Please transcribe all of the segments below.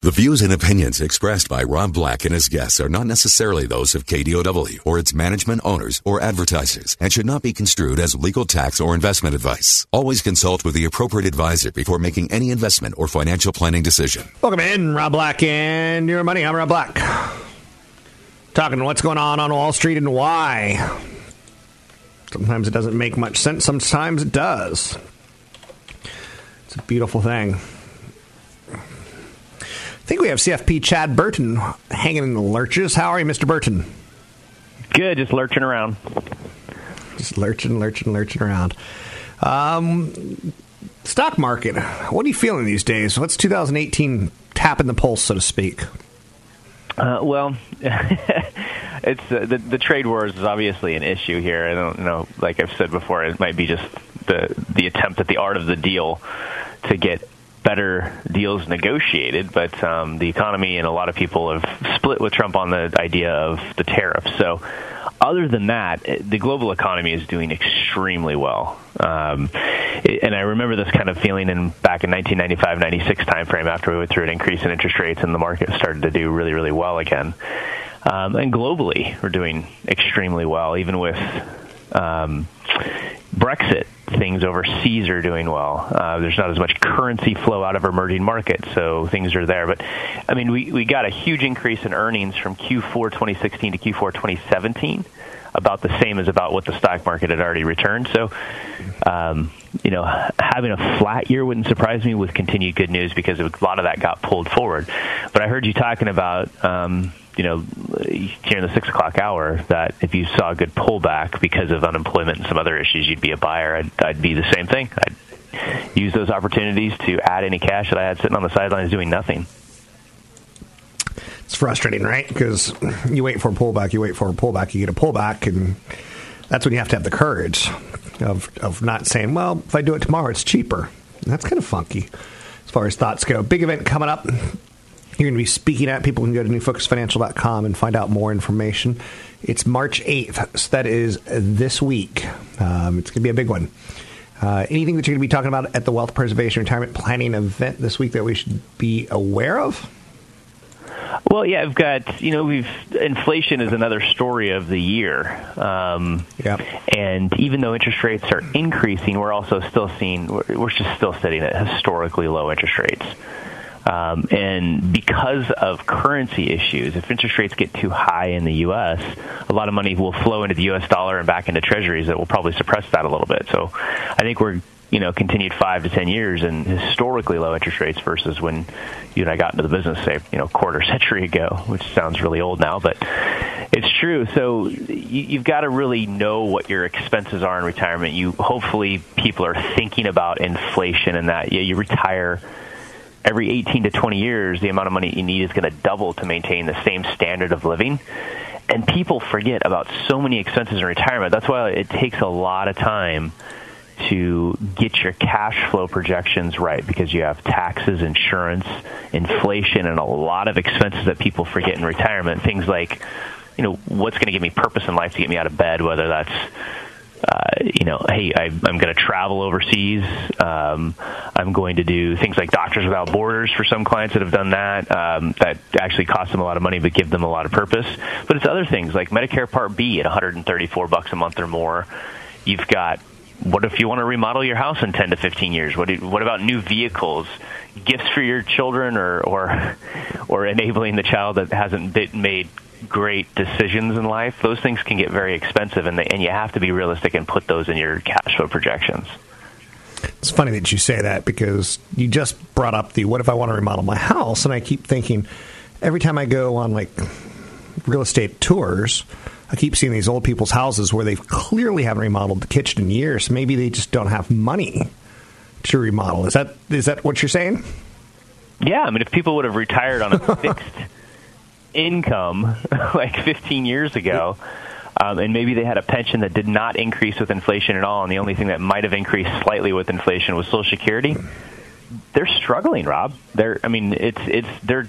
The views and opinions expressed by Rob Black and his guests are not necessarily those of KDOW or its management owners or advertisers and should not be construed as legal tax or investment advice. Always consult with the appropriate advisor before making any investment or financial planning decision. Welcome in, Rob Black and your money. I'm Rob Black. Talking what's going on on Wall Street and why. Sometimes it doesn't make much sense, sometimes it does. It's a beautiful thing. I think we have CFP Chad Burton hanging in the lurches. How are you, Mr. Burton? Good, just lurching around. Just lurching, lurching, lurching around. Um, stock market. What are you feeling these days? What's 2018 tapping the pulse, so to speak? Uh, well, it's uh, the the trade wars is obviously an issue here. I don't know, like I've said before, it might be just the the attempt at the art of the deal to get better deals negotiated, but um, the economy and a lot of people have split with Trump on the idea of the tariffs. So, other than that, the global economy is doing extremely well. Um, and I remember this kind of feeling in back in 1995, 96 timeframe after we went through an increase in interest rates and the market started to do really, really well again. Um, and globally, we're doing extremely well, even with um, Brexit things overseas are doing well. Uh, there's not as much currency flow out of emerging markets, so things are there. But I mean, we we got a huge increase in earnings from Q4 2016 to Q4 2017, about the same as about what the stock market had already returned. So. Um, you know, having a flat year wouldn't surprise me with continued good news because a lot of that got pulled forward. But I heard you talking about um, you know, in the six o'clock hour, that if you saw a good pullback because of unemployment and some other issues, you'd be a buyer. I'd, I'd be the same thing. I'd use those opportunities to add any cash that I had sitting on the sidelines doing nothing. It's frustrating, right? Because you wait for a pullback, you wait for a pullback, you get a pullback, and that's when you have to have the courage of of not saying, "Well, if I do it tomorrow, it's cheaper." And that's kind of funky as far as thoughts go. Big event coming up you're going to be speaking at. People can go to newfocusfinancial.com and find out more information. It's March 8th, so that is this week. Um, it's going to be a big one. Uh, anything that you're going to be talking about at the Wealth Preservation Retirement Planning event this week that we should be aware of? Well, yeah, I've got you know we've inflation is another story of the year. Um, yeah. And even though interest rates are increasing, we're also still seeing we're, we're just still sitting at historically low interest rates. Um, and because of currency issues, if interest rates get too high in the U.S., a lot of money will flow into the U.S. dollar and back into treasuries that will probably suppress that a little bit. So I think we're you know continued five to ten years and historically low interest rates versus when you and I got into the business say you know quarter century ago, which sounds really old now, but it's true. So you, you've got to really know what your expenses are in retirement. You hopefully people are thinking about inflation and that yeah you retire every 18 to 20 years, the amount of money you need is going to double to maintain the same standard of living. And people forget about so many expenses in retirement. That's why it takes a lot of time to get your cash flow projections right because you have taxes, insurance, inflation, and a lot of expenses that people forget in retirement. Things like, you know, what's going to give me purpose in life to get me out of bed, whether that's uh, you know, hey, I, I'm going to travel overseas. Um, I'm going to do things like Doctors Without Borders for some clients that have done that. Um, that actually cost them a lot of money, but give them a lot of purpose. But it's other things like Medicare Part B at 134 bucks a month or more. You've got what if you want to remodel your house in 10 to 15 years? What, do, what about new vehicles, gifts for your children, or or or enabling the child that hasn't been made great decisions in life, those things can get very expensive, and, they, and you have to be realistic and put those in your cash flow projections. It's funny that you say that because you just brought up the what if I want to remodel my house, and I keep thinking every time I go on like real estate tours, I keep seeing these old people's houses where they clearly haven't remodeled the kitchen in years. Maybe they just don't have money to remodel. Is that is that what you're saying? Yeah, I mean, if people would have retired on a fixed income like 15 years ago, um, and maybe they had a pension that did not increase with inflation at all, and the only thing that might have increased slightly with inflation was Social Security. They're struggling, Rob. They're, I mean, it's it's they're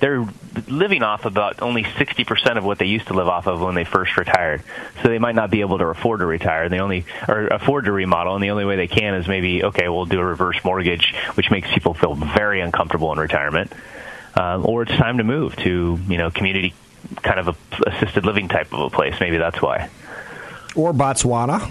they're living off about only 60% of what they used to live off of when they first retired. So they might not be able to afford to retire. They only or afford to remodel, and the only way they can is maybe okay, we'll do a reverse mortgage, which makes people feel very uncomfortable in retirement. Um, or it's time to move to you know community kind of a assisted living type of a place. Maybe that's why. Or Botswana.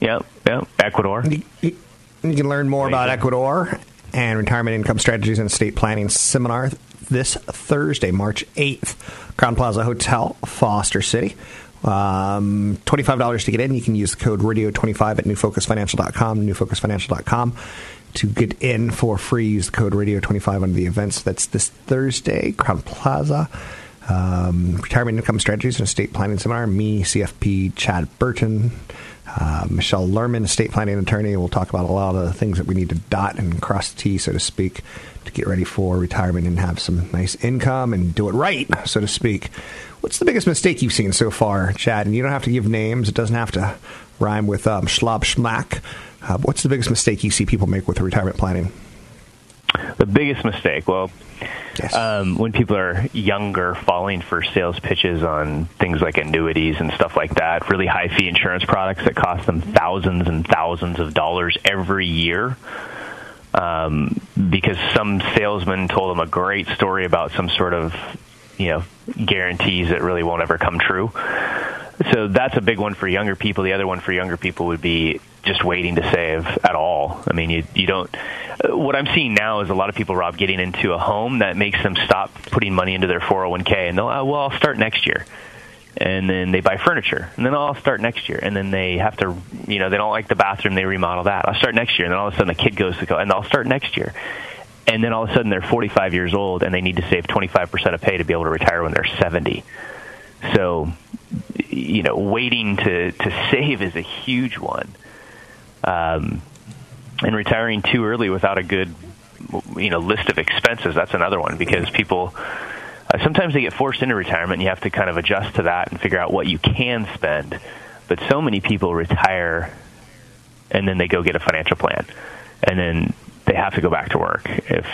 Yep, yep. Ecuador. You, you, you can learn more about Ecuador and retirement income strategies and estate planning seminar this Thursday, March 8th, Crowne Plaza Hotel, Foster City. Um, $25 to get in. You can use the code radio25 at newfocusfinancial.com, newfocusfinancial.com to get in for free. Use the code radio25 under the events. That's this Thursday, Crowne Plaza. Um, retirement income strategies and estate planning seminar. Me, CFP, Chad Burton, uh, Michelle Lerman, estate planning attorney. We'll talk about a lot of the things that we need to dot and cross the T, so to speak, to get ready for retirement and have some nice income and do it right, so to speak. What's the biggest mistake you've seen so far, Chad? And you don't have to give names. It doesn't have to rhyme with um, schlob schmack. Uh, what's the biggest mistake you see people make with retirement planning? The biggest mistake, well, yes. um, when people are younger, falling for sales pitches on things like annuities and stuff like that, really high fee insurance products that cost them thousands and thousands of dollars every year. Um, because some salesman told them a great story about some sort of, you know, guarantees that really won't ever come true. So that's a big one for younger people. The other one for younger people would be just waiting to save at all. I mean, you you don't. What I'm seeing now is a lot of people, Rob, getting into a home that makes them stop putting money into their 401k, and they'll, uh, well, I'll start next year. And then they buy furniture, and then I'll start next year. And then they have to, you know, they don't like the bathroom, they remodel that. I'll start next year. And then all of a sudden the kid goes to go, and I'll start next year. And then all of a sudden they're 45 years old, and they need to save 25% of pay to be able to retire when they're 70. So, you know, waiting to to save is a huge one. Um, and retiring too early without a good you know list of expenses that's another one because people uh, sometimes they get forced into retirement and you have to kind of adjust to that and figure out what you can spend. But so many people retire and then they go get a financial plan and then they have to go back to work if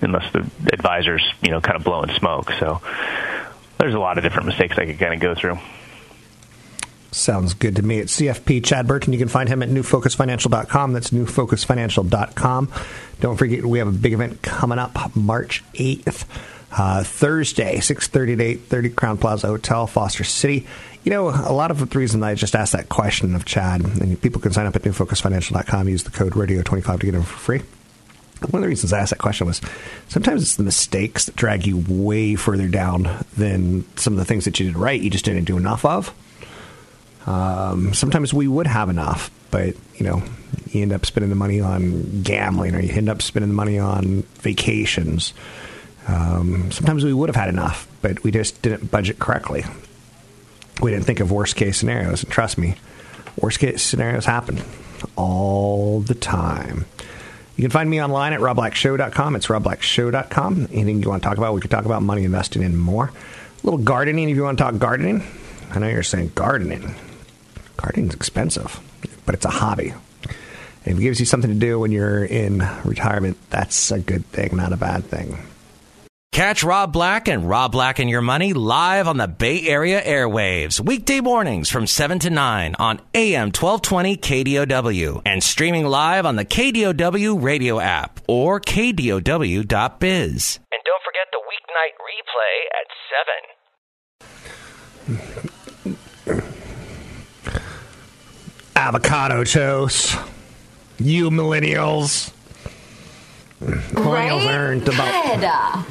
unless the advisors you know kind of blowing smoke. So there's a lot of different mistakes I could kind of go through Sounds good to me. It's CFP Chad Burton. You can find him at newfocusfinancial.com. That's newfocusfinancial.com. Don't forget, we have a big event coming up March 8th, uh, Thursday, 6.30 to 8.30, Crowne Plaza Hotel, Foster City. You know, a lot of the reason I just asked that question of Chad, and people can sign up at newfocusfinancial.com, use the code radio25 to get them for free. One of the reasons I asked that question was sometimes it's the mistakes that drag you way further down than some of the things that you did right. You just didn't do enough of. Um, sometimes we would have enough, but you know, you end up spending the money on gambling, or you end up spending the money on vacations. Um, sometimes we would have had enough, but we just didn't budget correctly. We didn't think of worst case scenarios, and trust me, worst case scenarios happen all the time. You can find me online at robblackshow.com. It's robblackshow.com. Anything you want to talk about, we could talk about money investing and more. A little gardening if you want to talk gardening. I know you're saying gardening. Gardening's expensive, but it's a hobby. And if it gives you something to do when you're in retirement, that's a good thing, not a bad thing. Catch Rob Black and Rob Black and Your Money live on the Bay Area airwaves, weekday mornings from 7 to 9 on AM 1220 KDOW and streaming live on the KDOW radio app or KDOW.biz. And don't forget the weeknight replay at 7 avocado toast. You millennials. Millennials right? earned about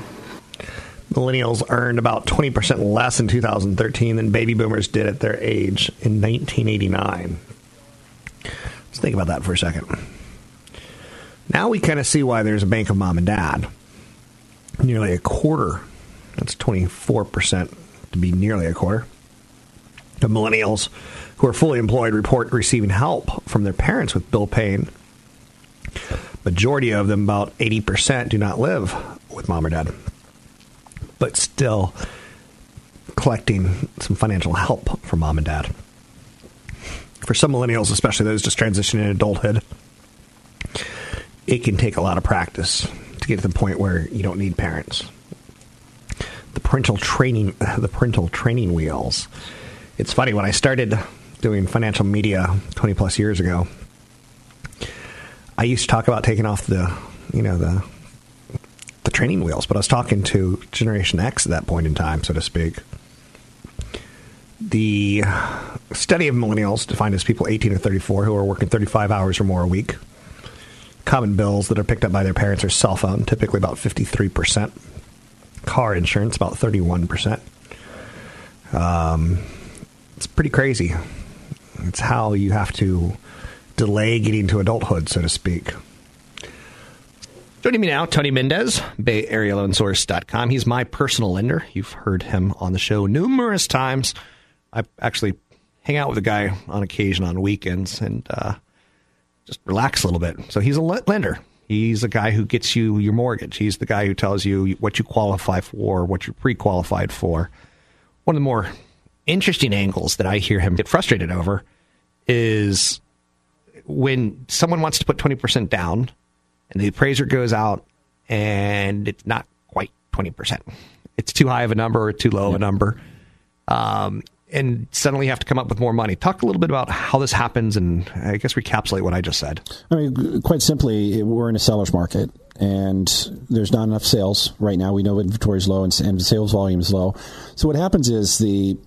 millennials earned about 20% less in 2013 than baby boomers did at their age in 1989. Let's think about that for a second. Now we kind of see why there's a bank of mom and dad. Nearly a quarter, that's 24% to be nearly a quarter, the millennials who are fully employed report receiving help from their parents with bill paying. majority of them, about 80%, do not live with mom or dad, but still collecting some financial help from mom and dad. For some millennials, especially those just transitioning into adulthood, it can take a lot of practice to get to the point where you don't need parents. The parental training, the parental training wheels. It's funny when I started doing financial media 20 plus years ago. I used to talk about taking off the, you know, the the training wheels, but I was talking to Generation X at that point in time, so to speak. The study of millennials defined as people 18 or 34 who are working 35 hours or more a week. Common bills that are picked up by their parents are cell phone, typically about 53%. Car insurance, about 31%. Um, it's pretty crazy. It's how you have to delay getting to adulthood, so to speak. Joining me now, Tony Mendez, Bay Area BayAreaLoanSource.com. He's my personal lender. You've heard him on the show numerous times. I actually hang out with a guy on occasion on weekends and uh, just relax a little bit. So he's a lender. He's a guy who gets you your mortgage. He's the guy who tells you what you qualify for, what you're pre qualified for. One of the more interesting angles that I hear him get frustrated over is when someone wants to put 20% down and the appraiser goes out and it's not quite 20%. It's too high of a number or too low of a number. Um, and suddenly you have to come up with more money. Talk a little bit about how this happens and I guess recapitulate what I just said. I mean, quite simply, we're in a seller's market and there's not enough sales right now. We know inventory is low and, and sales volume is low. So what happens is the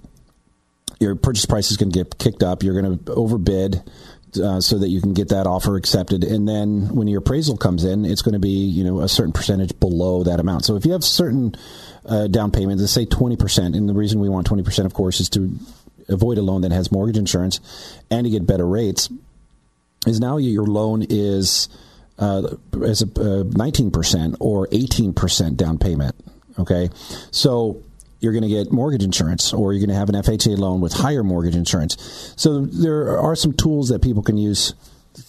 your purchase price is going to get kicked up. You're going to overbid uh, so that you can get that offer accepted. And then when your appraisal comes in, it's going to be you know a certain percentage below that amount. So if you have certain uh, down payments, let's say twenty percent, and the reason we want twenty percent, of course, is to avoid a loan that has mortgage insurance and to get better rates. Is now your loan is uh, as a uh, nineteen percent or eighteen percent down payment. Okay, so you're going to get mortgage insurance or you're going to have an FHA loan with higher mortgage insurance. So there are some tools that people can use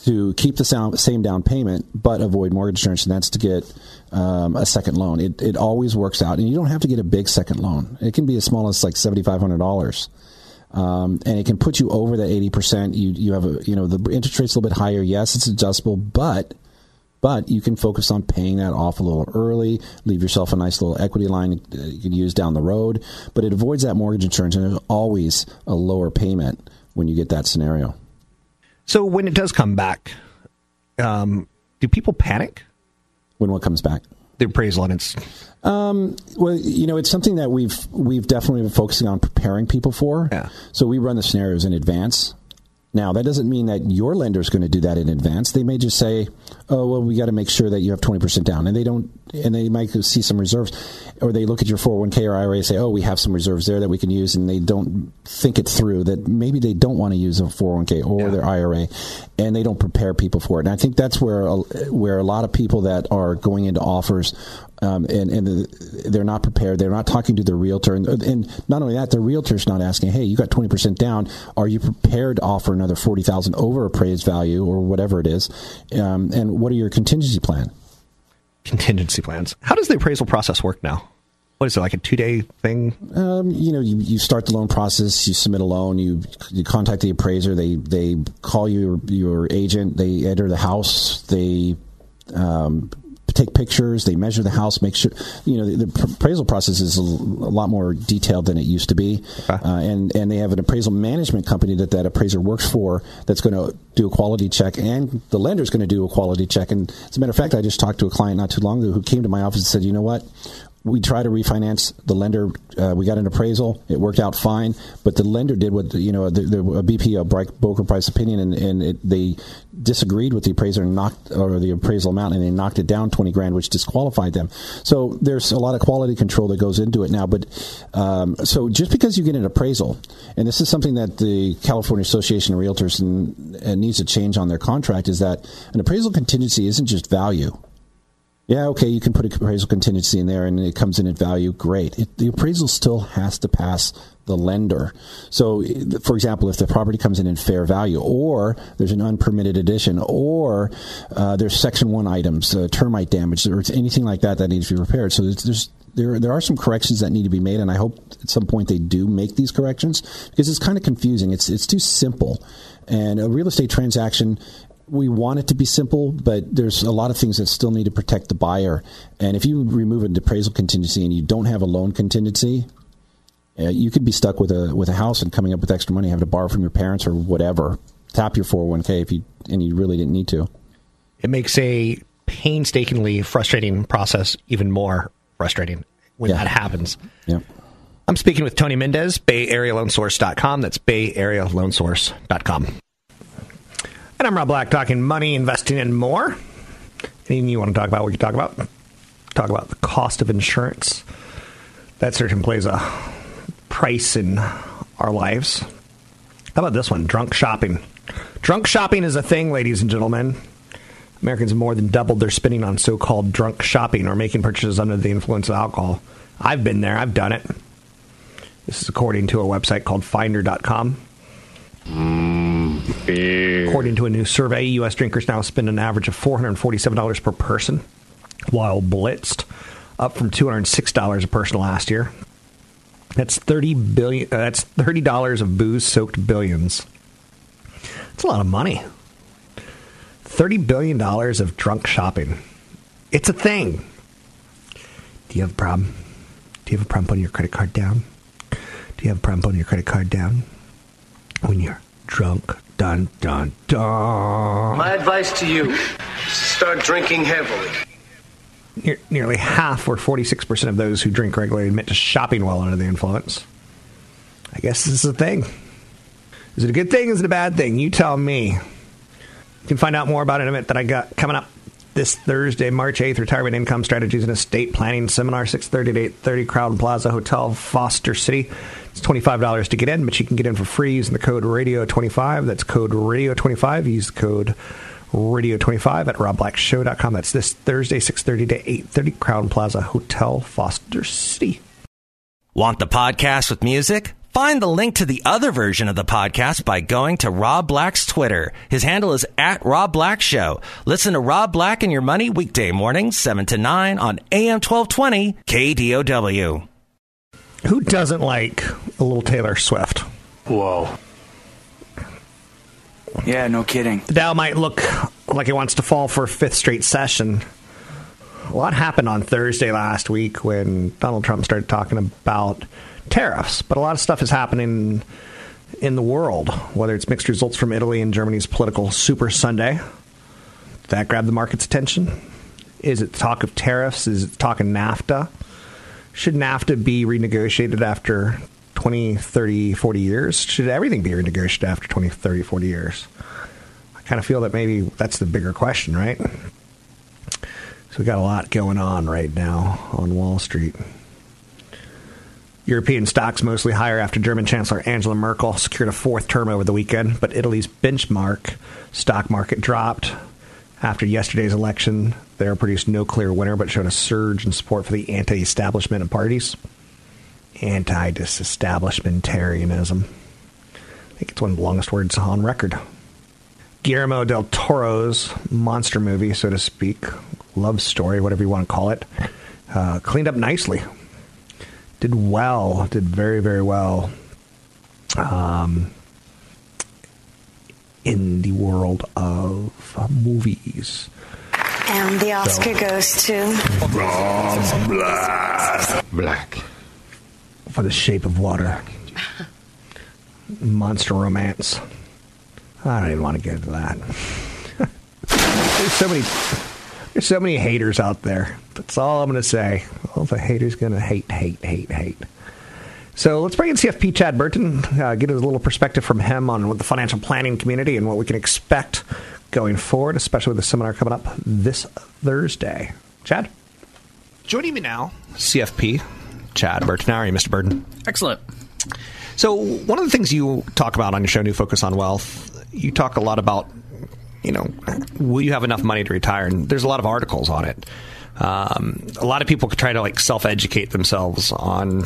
to keep the same down payment but avoid mortgage insurance, and that's to get um, a second loan. It, it always works out, and you don't have to get a big second loan. It can be as small as like seventy five hundred dollars. Um, and it can put you over that eighty percent. You you have a you know the interest rate's a little bit higher. Yes, it's adjustable, but but you can focus on paying that off a little early, leave yourself a nice little equity line you can use down the road. But it avoids that mortgage insurance, and there's always a lower payment when you get that scenario. So when it does come back, um, do people panic? When what comes back? The appraisal and it's. Um, well, you know, it's something that we've we've definitely been focusing on preparing people for. Yeah. So we run the scenarios in advance. Now, that doesn't mean that your lender is going to do that in advance. They may just say, "Oh, well, we got to make sure that you have twenty percent down," and they don't, and they might see some reserves, or they look at your 401k or IRA and say, "Oh, we have some reserves there that we can use," and they don't think it through that maybe they don't want to use a 401k or yeah. their IRA, and they don't prepare people for it. And I think that's where where a lot of people that are going into offers um, and, and they're not prepared. They're not talking to their realtor, and, and not only that, the realtor's not asking, "Hey, you got twenty percent down. Are you prepared to offer another forty thousand over appraised value or whatever it is? Um, and what are your contingency plan?" Contingency plans. How does the appraisal process work now? What is it like a two day thing? Um, you know, you, you start the loan process, you submit a loan, you you contact the appraiser, they they call your your agent, they enter the house, they um, take pictures, they measure the house, make sure you know the, the appraisal process is a, a, lot more detailed than it used to be, okay. uh, and and they have an appraisal management company that that appraiser works for that's going to do a quality check, and the lender is going to do a quality check. And as a matter of fact, I just talked to a client not too long ago who came to my office and said, you know what, we tried to refinance the lender. Uh, we got an appraisal. It worked out fine, but the lender did what you know the, the a BP a broker price opinion, and, and it, they disagreed with the appraiser and knocked or the appraisal amount, and they knocked it down twenty grand, which disqualified them. So there's a lot of quality control that goes into it now. But um, so just because you get an appraisal, and this is something that the California Association of Realtors needs to change on their contract, is that an appraisal contingency isn't just value yeah, okay, you can put a appraisal contingency in there and it comes in at value. Great. It, the appraisal still has to pass the lender. So, for example, if the property comes in in fair value, or there's an unpermitted addition, or uh, there's Section One items, uh, termite damage, or anything like that that needs to be repaired. So there's, there's there there are some corrections that need to be made, and I hope at some point they do make these corrections because it's kind of confusing. It's it's too simple, and a real estate transaction. We want it to be simple, but there's a lot of things that still need to protect the buyer. And if you remove an appraisal contingency and you don't have a loan contingency, uh, you could be stuck with a with a house and coming up with extra money, having to borrow from your parents or whatever, tap your 401k if you and you really didn't need to. It makes a painstakingly frustrating process even more frustrating when Yeah. that happens. Yeah. I'm speaking with Tony Mendez, BayAreaLoanSource.com. That's BayAreaLoanSource.com. And I'm Rob Black, talking money, investing, and more. Anything you want to talk about, we can talk about. Talk about the cost of insurance. That certainly plays a price in our lives. How about this one? Drunk shopping. Drunk shopping is a thing, ladies and gentlemen. Americans have more than doubled their spending on so called drunk shopping or making purchases under the influence of alcohol. I've been there, I've done it. This is according to a website called Finder.com. According to a new survey, U.S. drinkers now spend an average of $447 per person while blitzed, up from $206 a person last year. That's thirty billion. Uh, that's thirty dollars of booze-soaked billions. That's a lot of money. Thirty billion dollars of drunk shopping. It's a thing. Do you have a problem? Do you have a problem putting your credit card down? Do you have a problem putting your credit card down when you're drunk? Dun dun dun. My advice to you is to start drinking heavily. Ne- nearly half, or 46% of those who drink regularly, admit to shopping while under the influence. I guess this is a thing. Is it a good thing? Is it a bad thing? You tell me. You can find out more about an event that I got coming up this Thursday, March 8th, Retirement Income Strategies and Estate Planning Seminar, 630 to 830, Crowne Plaza Hotel, Foster City. It's $25 to get in, but you can get in for free using the code RADIO25. That's code RADIO25. Use the code radio25 at robblackshow.com. That's this Thursday, 6.30 to 8.30, Crowne Plaza Hotel, Foster City. Want the podcast with music? Find the link to the other version of the podcast by going to Rob Black's Twitter. His handle is at Rob Black Show. Listen to Rob Black and Your Money weekday mornings, 7 to 9 on AM 1220 KDOW. Who doesn't like a little Taylor Swift? Whoa. Yeah, no kidding. The Dow might look like it wants to fall for a fifth straight session. A lot happened on Thursday last week when Donald Trump started talking about tariffs, but a lot of stuff is happening in the world, whether it's mixed results from Italy and Germany's political Super Sunday. That grabbed the market's attention? Is it talk of tariffs? Is it talk of NAFTA? Should NAFTA be renegotiated after 20, 30, 40 years? Should everything be renegotiated after 20, 30, 40 years? I kind of feel that maybe that's the bigger question, right? So we got a lot going on right now on Wall Street. European stocks mostly higher after German Chancellor Angela Merkel secured a fourth term over the weekend, but Italy's benchmark stock market dropped after yesterday's election. There produced no clear winner, but showed a surge in support for the anti-establishment of parties. Anti-disestablishmentarianism. I think it's one of the longest words on record. Guillermo del Toro's monster movie, so to speak, love story, whatever you want to call it, uh, cleaned up nicely. Did well, did very, very well um, in the world of movies. And the Oscar goes to. Black. Black. For the shape of water. Monster romance. I don't even want to get into that. there's so many there's so many haters out there. That's all I'm gonna say. All the haters gonna hate, hate, hate, hate. So let's bring in CFP Chad Burton, uh, get a little perspective from him on what the financial planning community and what we can expect going forward, especially with the seminar coming up this Thursday. Chad? Joining me now, CFP Chad Burton. How are you, Mr. Burton? Excellent. So, one of the things you talk about on your show, New Focus on Wealth, you talk a lot about, you know, will you have enough money to retire? And there's a lot of articles on it. Um, a lot of people try to like self educate themselves on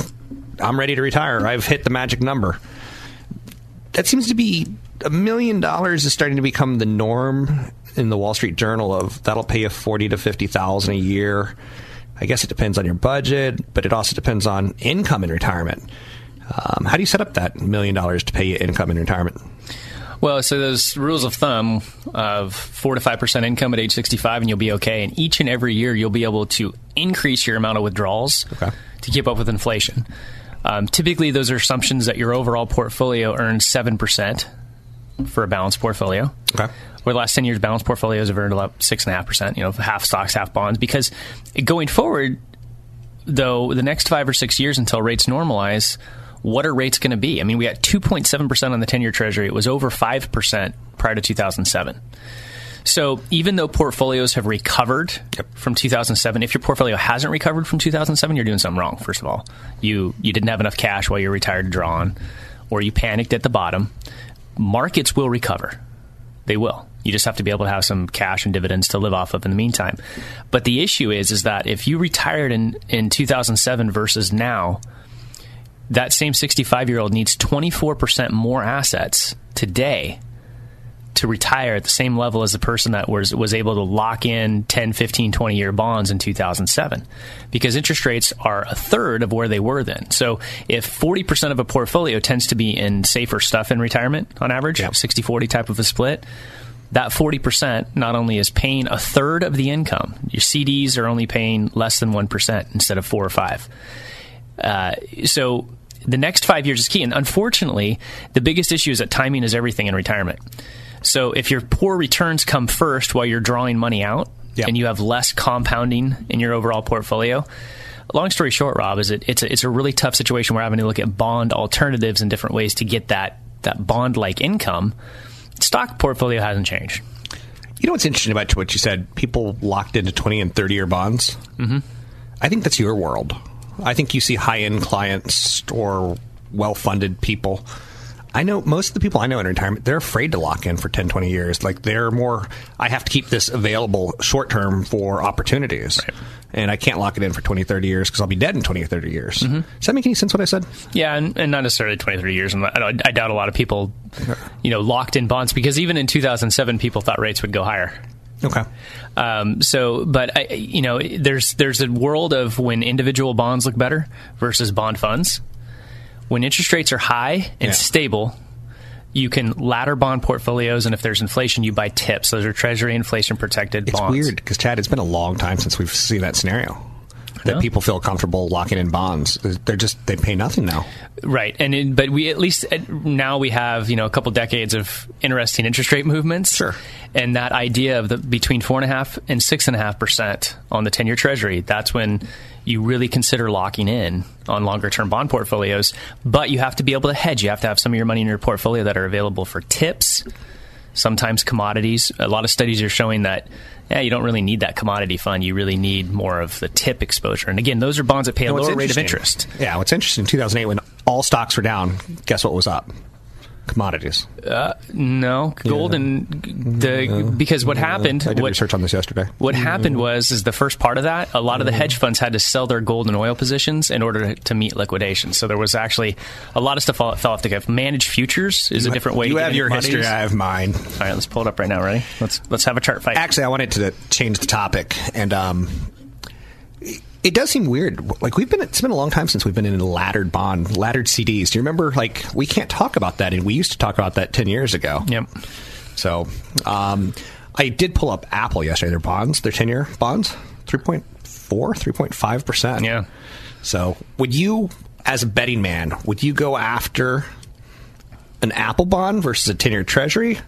I'm ready to retire. I've hit the magic number. That seems to be a million dollars is starting to become the norm in the Wall Street Journal of that'll pay you forty to fifty thousand a year. I guess it depends on your budget, but it also depends on income in retirement. Um, how do you set up that million dollars to pay you income in retirement? Well, so those rules of thumb of four to five percent income at age sixty-five, and you'll be okay. And each and every year, you'll be able to increase your amount of withdrawals okay. to keep up with inflation. Um, typically, those are assumptions that your overall portfolio earns seven percent for a balanced portfolio. Okay. Over the last ten years, balanced portfolios have earned about six and a half percent. You know, half stocks, half bonds. Because going forward, though, the next five or six years until rates normalize what are rates going to be? I mean, we got 2.7% on the 10 year treasury. It was over 5% prior to 2007. So even though portfolios have recovered yep. from 2007, if your portfolio hasn't recovered from 2007, you're doing something wrong. First of all, you you didn't have enough cash while you're retired to draw on, or you panicked at the bottom. Markets will recover; they will. You just have to be able to have some cash and dividends to live off of in the meantime. But the issue is, is that if you retired in in 2007 versus now, that same 65 year old needs 24% more assets today to retire at the same level as the person that was was able to lock in 10, 15, 20 year bonds in 2007 because interest rates are a third of where they were then. So if 40% of a portfolio tends to be in safer stuff in retirement on average, yep. 60-40 type of a split, that 40% not only is paying a third of the income, your CDs are only paying less than 1% instead of 4 or 5. Uh, so the next five years is key. And unfortunately, the biggest issue is that timing is everything in retirement. So if your poor returns come first while you're drawing money out yep. and you have less compounding in your overall portfolio, long story short, Rob, is it, it's, a, it's a really tough situation. We're having to look at bond alternatives and different ways to get that, that bond like income. Stock portfolio hasn't changed. You know what's interesting about what you said? People locked into 20 and 30 year bonds. Mm-hmm. I think that's your world. I think you see high end clients or well funded people. I know most of the people I know in retirement, they're afraid to lock in for 10, 20 years. Like they're more, I have to keep this available short term for opportunities. Right. And I can't lock it in for 20, 30 years because I'll be dead in 20 or 30 years. Mm-hmm. Does that make any sense what I said? Yeah, and, and not necessarily 20, 30 years. I, I doubt a lot of people, you know, locked in bonds because even in 2007, people thought rates would go higher. Okay. Um, so, but I, you know, there's there's a world of when individual bonds look better versus bond funds. When interest rates are high and Yeah. stable, you can ladder bond portfolios, and if there's inflation, you buy tips. Those are Treasury inflation protected It's bonds. weird because, Chad, it's been a long time since we've seen that scenario. That people feel comfortable locking in bonds. They're just, they pay nothing now. Right, and it, but we at least now we have you know a couple decades of interesting interest rate movements. Sure. and that idea of the between four and a half and six and a half percent on the ten year Treasury. That's when you really consider locking in on longer term bond portfolios. But you have to be able to hedge. You have to have some of your money in your portfolio that are available for tips. Sometimes commodities. A lot of studies are showing that yeah, you don't really need that commodity fund. You really need more of the tip exposure. And again, those are bonds that pay a lower rate of interest. Yeah, what's interesting, in 2008, when all stocks were down, guess what was up? Commodities. Uh, no, gold and the because what happened? I did what, research on this yesterday. what happened was is the first part of that. A lot of the hedge funds had to sell their gold and oil positions in order to, to meet liquidation. So there was actually a lot of stuff all, fell off the cliff. Managed futures is a different way. You to have your into history. I have mine. All right, let's pull it up right now. Ready? Let's let's have a chart fight. Actually, I wanted to change the topic, and um, it does seem weird. Like we've been, it's been a long time since we've been in a laddered bond, laddered CDs. Do you remember? Like we can't talk about that, and we used to talk about that ten years ago. Yep. So, um, I did pull up Apple yesterday. Their bonds, their ten-year bonds, 3.4, 3.5 percent. Yeah. So, would you, as a betting man, would you go after an Apple bond versus a ten-year Treasury,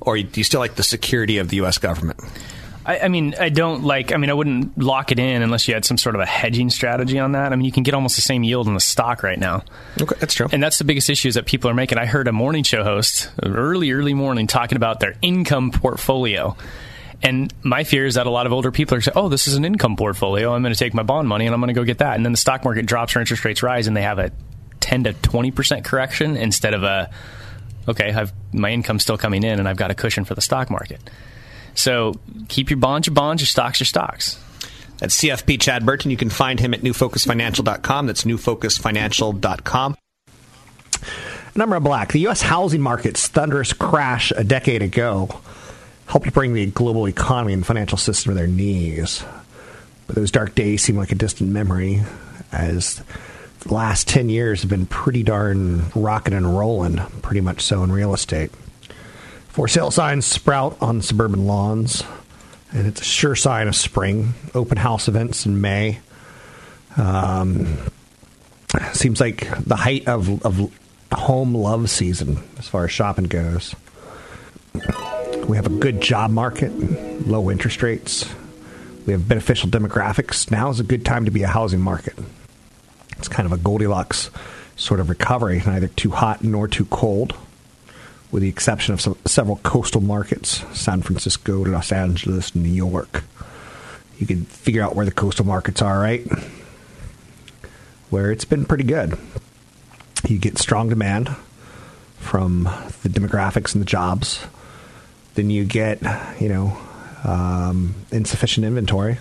or do you still like the security of the U.S. government? I, I mean, I don't like. I mean, I wouldn't lock it in unless you had some sort of a hedging strategy on that. I mean, you can get almost the same yield in the stock right now. Okay, that's true. And that's the biggest issue is that people are making. I heard a morning show host early, early morning talking about their income portfolio. And my fear is that a lot of older people are saying, "Oh, this is an income portfolio. I'm going to take my bond money and I'm going to go get that." And then the stock market drops or interest rates rise, and they have a 10 to 20 percent correction instead of a, "Okay, I've my income's still coming in and I've got a cushion for the stock market." So keep your bonds, your bonds, your stocks, your stocks. That's CFP Chad Burton. You can find him at newfocusfinancial.com. That's newfocusfinancial.com. Number of black. The U.S. housing market's thunderous crash a decade ago helped bring the global economy and financial system to their knees. But those dark days seem like a distant memory as the last 10 years have been pretty darn rocking and rolling, pretty much so in real estate. For sale signs sprout on suburban lawns, and it's a sure sign of spring. Open house events in May. Um, seems like the height of, of home love season as far as shopping goes. We have a good job market, low interest rates. We have beneficial demographics. Now is a good time to be a housing market. It's kind of a Goldilocks sort of recovery, neither too hot nor too cold, with the exception of some, several coastal markets San Francisco, Los Angeles, New York. You can figure out where the coastal markets are, right? Where it's been pretty good. You get strong demand from the demographics and the jobs. Then you get, you know, um, insufficient inventory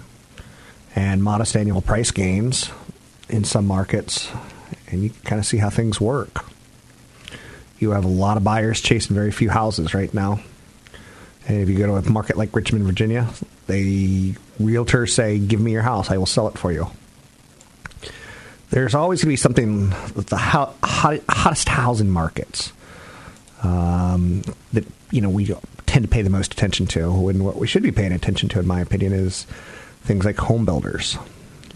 and modest annual price gains in some markets, and you kind of see how things work. You have a lot of buyers chasing very few houses right now. And if you go to a market like Richmond, Virginia, the realtors say, Give me your house, I will sell it for you. There's always going to be something with the hot, hottest housing markets um, that you know we tend to pay the most attention to. And what we should be paying attention to, in my opinion, is things like home builders.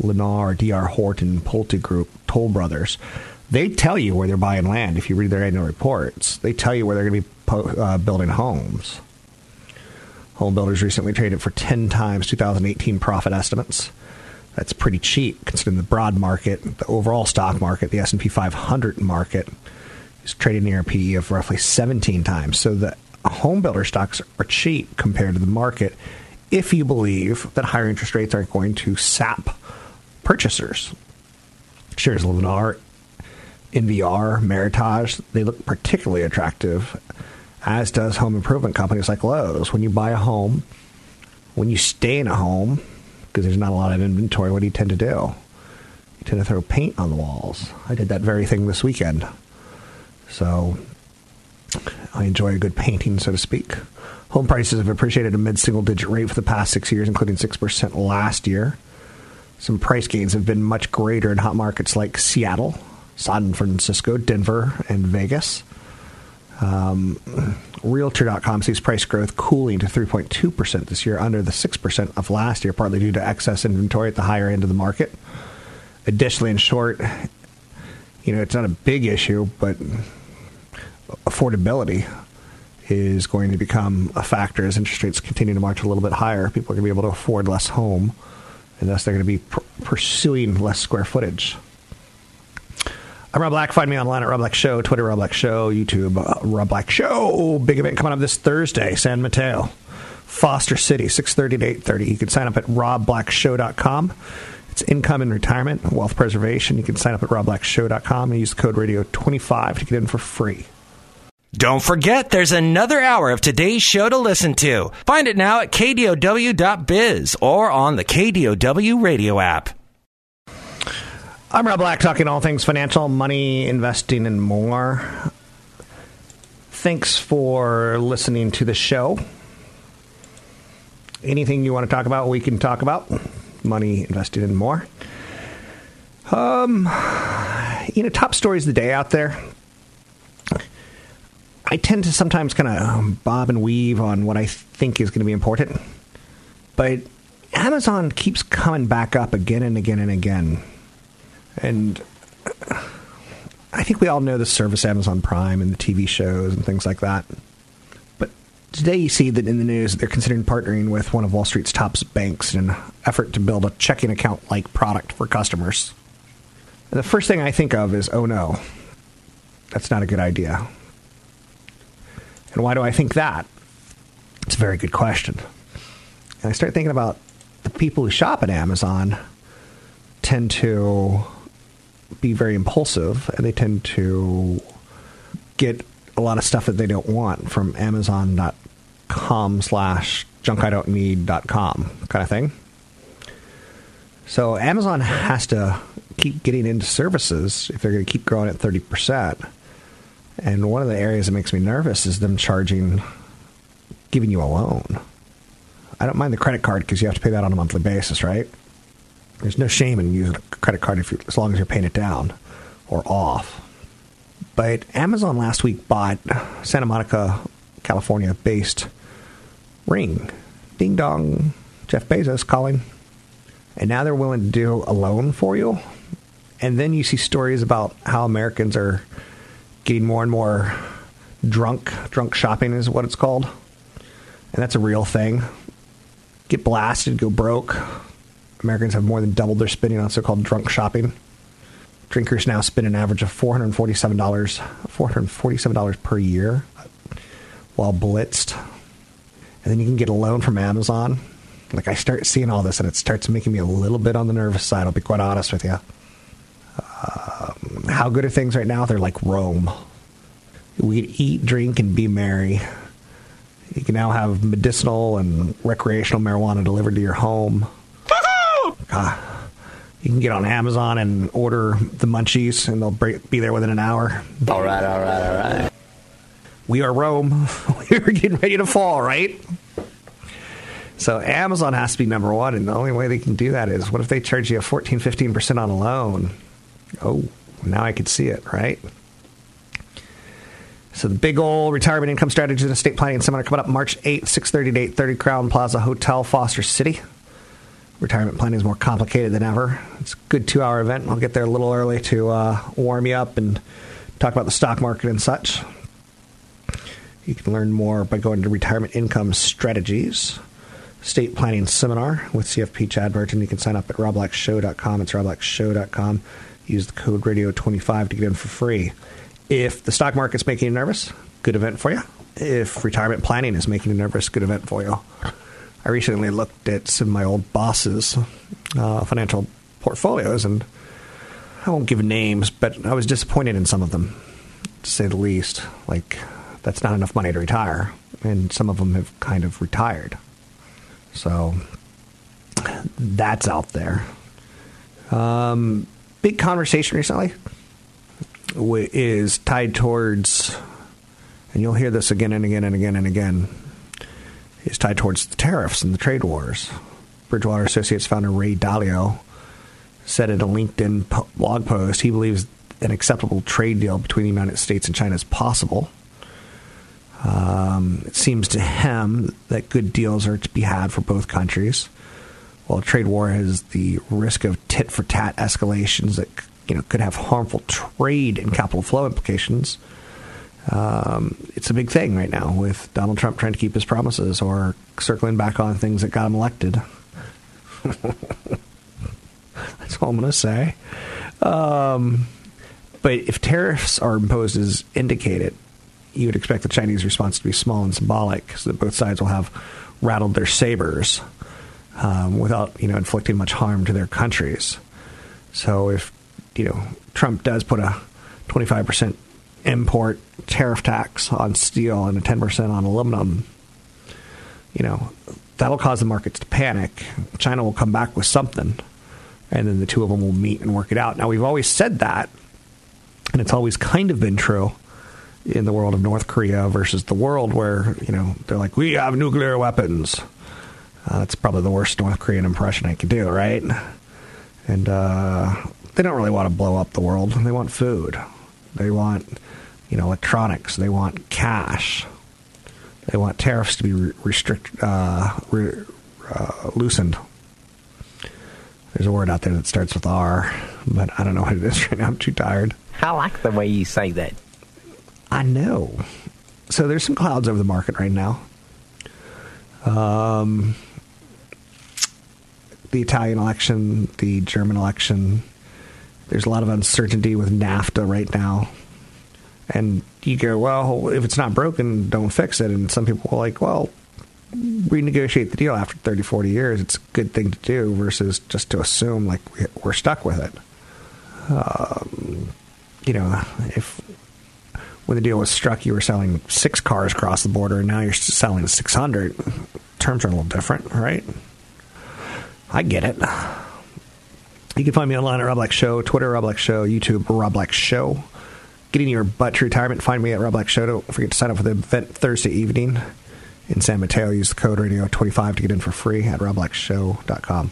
Lennar, DR Horton, Pulte Group, Toll Brothers. They tell you where they're buying land if you read their annual reports. They tell you where they're going to be po- uh, building homes. Home builders recently traded for 10 times 2018 profit estimates. That's pretty cheap considering the broad market, the overall stock market, the S&P 500 market is trading near a PE of roughly 17 times. So the home builder stocks are cheap compared to the market if you believe that higher interest rates aren't going to sap purchasers. Shares of Lennar, NVR, Meritage, they look particularly attractive, as does home improvement companies like Lowe's. When you buy a home, when you stay in a home, because there's not a lot of inventory, what do you tend to do? You tend to throw paint on the walls. I did that very thing this weekend. So I enjoy a good painting, so to speak. Home prices have appreciated a mid single digit rate for the past six years, including 6% last year. Some price gains have been much greater in hot markets like Seattle, San Francisco, Denver, and Vegas. Um, Realtor.com sees price growth cooling to 3.2% this year, under the 6% of last year, partly due to excess inventory at the higher end of the market. Additionally, in short, you know, it's not a big issue, but affordability is going to become a factor as interest rates continue to march a little bit higher. People are going to be able to afford less home, and thus they're going to be pr- pursuing less square footage. I'm Rob Black. Find me online at Rob Black Show, Twitter Rob Black Show, YouTube uh, Rob Black Show. Big event coming up this Thursday, San Mateo, Foster City, 6:30 to 8:30. You can sign up at robblackshow.com. It's income and retirement, wealth preservation. You can sign up at robblackshow.com and use code radio25 to get in for free. Don't forget, there's another hour of today's show to listen to. Find it now at kdow.biz or on the KDOW radio app. I'm Rob Black, talking all things financial, money, investing, and more. Thanks for listening to the show. Anything you want to talk about, we can talk about. Money, investing, and more. Um, you know, top stories of the day out there. I tend to sometimes kind of bob and weave on what I think is going to be important. But Amazon keeps coming back up again and again and again. And I think we all know the service Amazon Prime and the TV shows and things like that. But today you see that in the news they're considering partnering with one of Wall Street's top banks in an effort to build a checking account like product for customers. And the first thing I think of is, oh no, that's not a good idea. And why do I think that? It's a very good question. And I start thinking about the people who shop at Amazon tend to be very impulsive and they tend to get a lot of stuff that they don't want from amazon.com slash junk I don't need.com kind of thing. So Amazon has to keep getting into services if they're going to keep growing at 30%. And one of the areas that makes me nervous is them charging, giving you a loan. I don't mind the credit card because you have to pay that on a monthly basis, right? There's no shame in using a credit card if as long as you're paying it down or off. But Amazon last week bought Santa Monica, California based Ring. Ding dong. Jeff Bezos calling. And now they're willing to do a loan for you. And then you see stories about how Americans are getting more and more drunk. Drunk shopping is what it's called. And that's a real thing. Get blasted, go broke. Americans have more than doubled their spending on so called drunk shopping. Drinkers now spend an average of $447, $447 per year while blitzed. And then you can get a loan from Amazon. Like, I start seeing all this and it starts making me a little bit on the nervous side, I'll be quite honest with you. Um, how good are things right now? They're like Rome. We eat, drink, and be merry. You can now have medicinal and recreational marijuana delivered to your home. God, ah, you can get on Amazon and order the munchies, and they'll be there within an hour. All right, all right, all right. We are Rome. We're getting ready to fall, right? So Amazon has to be number one, and the only way they can do that is what if they charge you a 14, 15% on a loan? Oh, now I could see it, right? So the big old retirement income strategies and estate planning seminar coming up March 8th, 6.30 to 8.30, Crowne Plaza Hotel, Foster City. Retirement planning is more complicated than ever. It's a good two-hour event. I'll get there a little early to uh, warm you up and talk about the stock market and such. You can learn more by going to Retirement Income Strategies State Planning Seminar with CFP Chad Burton. You can sign up at robblackshow.com. It's robblackshow.com. Use the code radio25 to get in for free. If the stock market's making you nervous, good event for you. If retirement planning is making you nervous, good event for you. I recently looked at some of my old bosses' uh, financial portfolios, and I won't give names, but I was disappointed in some of them, to say the least. Like, that's not enough money to retire, and some of them have kind of retired. So, that's out there. Um, big conversation recently is tied towards, and you'll hear this again and again and again and again is tied towards the tariffs and the trade wars. Bridgewater Associates founder Ray Dalio said in a LinkedIn blog post he believes an acceptable trade deal between the United States and China is possible. Um, it seems to him that good deals are to be had for both countries. While a trade war has the risk of tit for tat escalations that you know could have harmful trade and capital flow implications, um, it's a big thing right now with Donald Trump trying to keep his promises or circling back on things that got him elected. That's all I'm going to say. Um, but if tariffs are imposed as indicated, you would expect the Chinese response to be small and symbolic, so that both sides will have rattled their sabers um, without, you know, inflicting much harm to their countries. So if you know Trump does put a 25 percent import tariff tax on steel and a 10% on aluminum, you know, that'll cause the markets to panic. China will come back with something, and then the two of them will meet and work it out. Now, we've always said that, and it's always kind of been true in the world of North Korea versus the world where, you know, they're like, we have nuclear weapons. Uh, that's probably the worst North Korean impression I could do, right? And uh, they don't really want to blow up the world. They want food. They want you know, electronics. They want cash. They want tariffs to be restrict, uh, re, uh, loosened. There's a word out there that starts with R, but I don't know what it is right now. I'm too tired. I like the way you say that. I know. So there's some clouds over the market right now. Um, the Italian election, the German election. There's a lot of uncertainty with NAFTA right now. And you go, well, if it's not broken, don't fix it. And some people are like, well, renegotiate the deal after 30, 40 years. It's a good thing to do versus just to assume like we're stuck with it. Um, you know, if when the deal was struck, you were selling six cars across the border, and now you're selling 600. Terms are a little different, right? I get it. You can find me online at Rob Black Show, Twitter Rob Black Show, YouTube Rob Black Show. Getting your butt to retirement, find me at Rob Black Show. Don't forget to sign up for the event Thursday evening in San Mateo. Use the code radio25 to get in for free at robblackshow.com.